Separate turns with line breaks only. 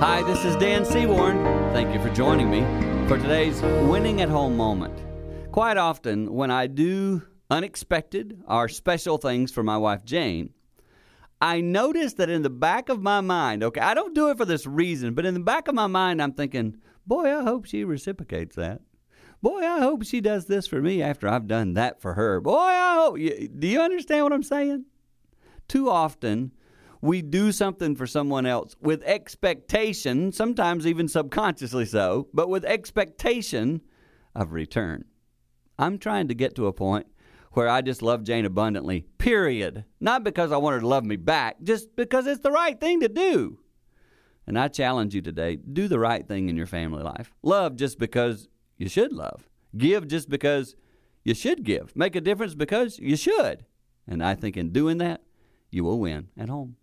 Hi, this is Dan Seaborn. Thank you for joining me for today's winning at home moment. Quite often, when I do unexpected or special things for my wife Jane, I notice that in the back of my mind, okay, I don't do it for this reason, but in the back of my mind, I'm thinking, boy, I hope she reciprocates that. Boy, I hope she does this for me after I've done that for her. Boy, I hope. Do you understand what I'm saying? Too often, we do something for someone else with expectation, sometimes even subconsciously so, but with expectation of return. I'm trying to get to a point where I just love Jane abundantly, period. Not because I want her to love me back, just because it's the right thing to do. And I challenge you today do the right thing in your family life. Love just because you should love. Give just because you should give. Make a difference because you should. And I think in doing that, you will win at home.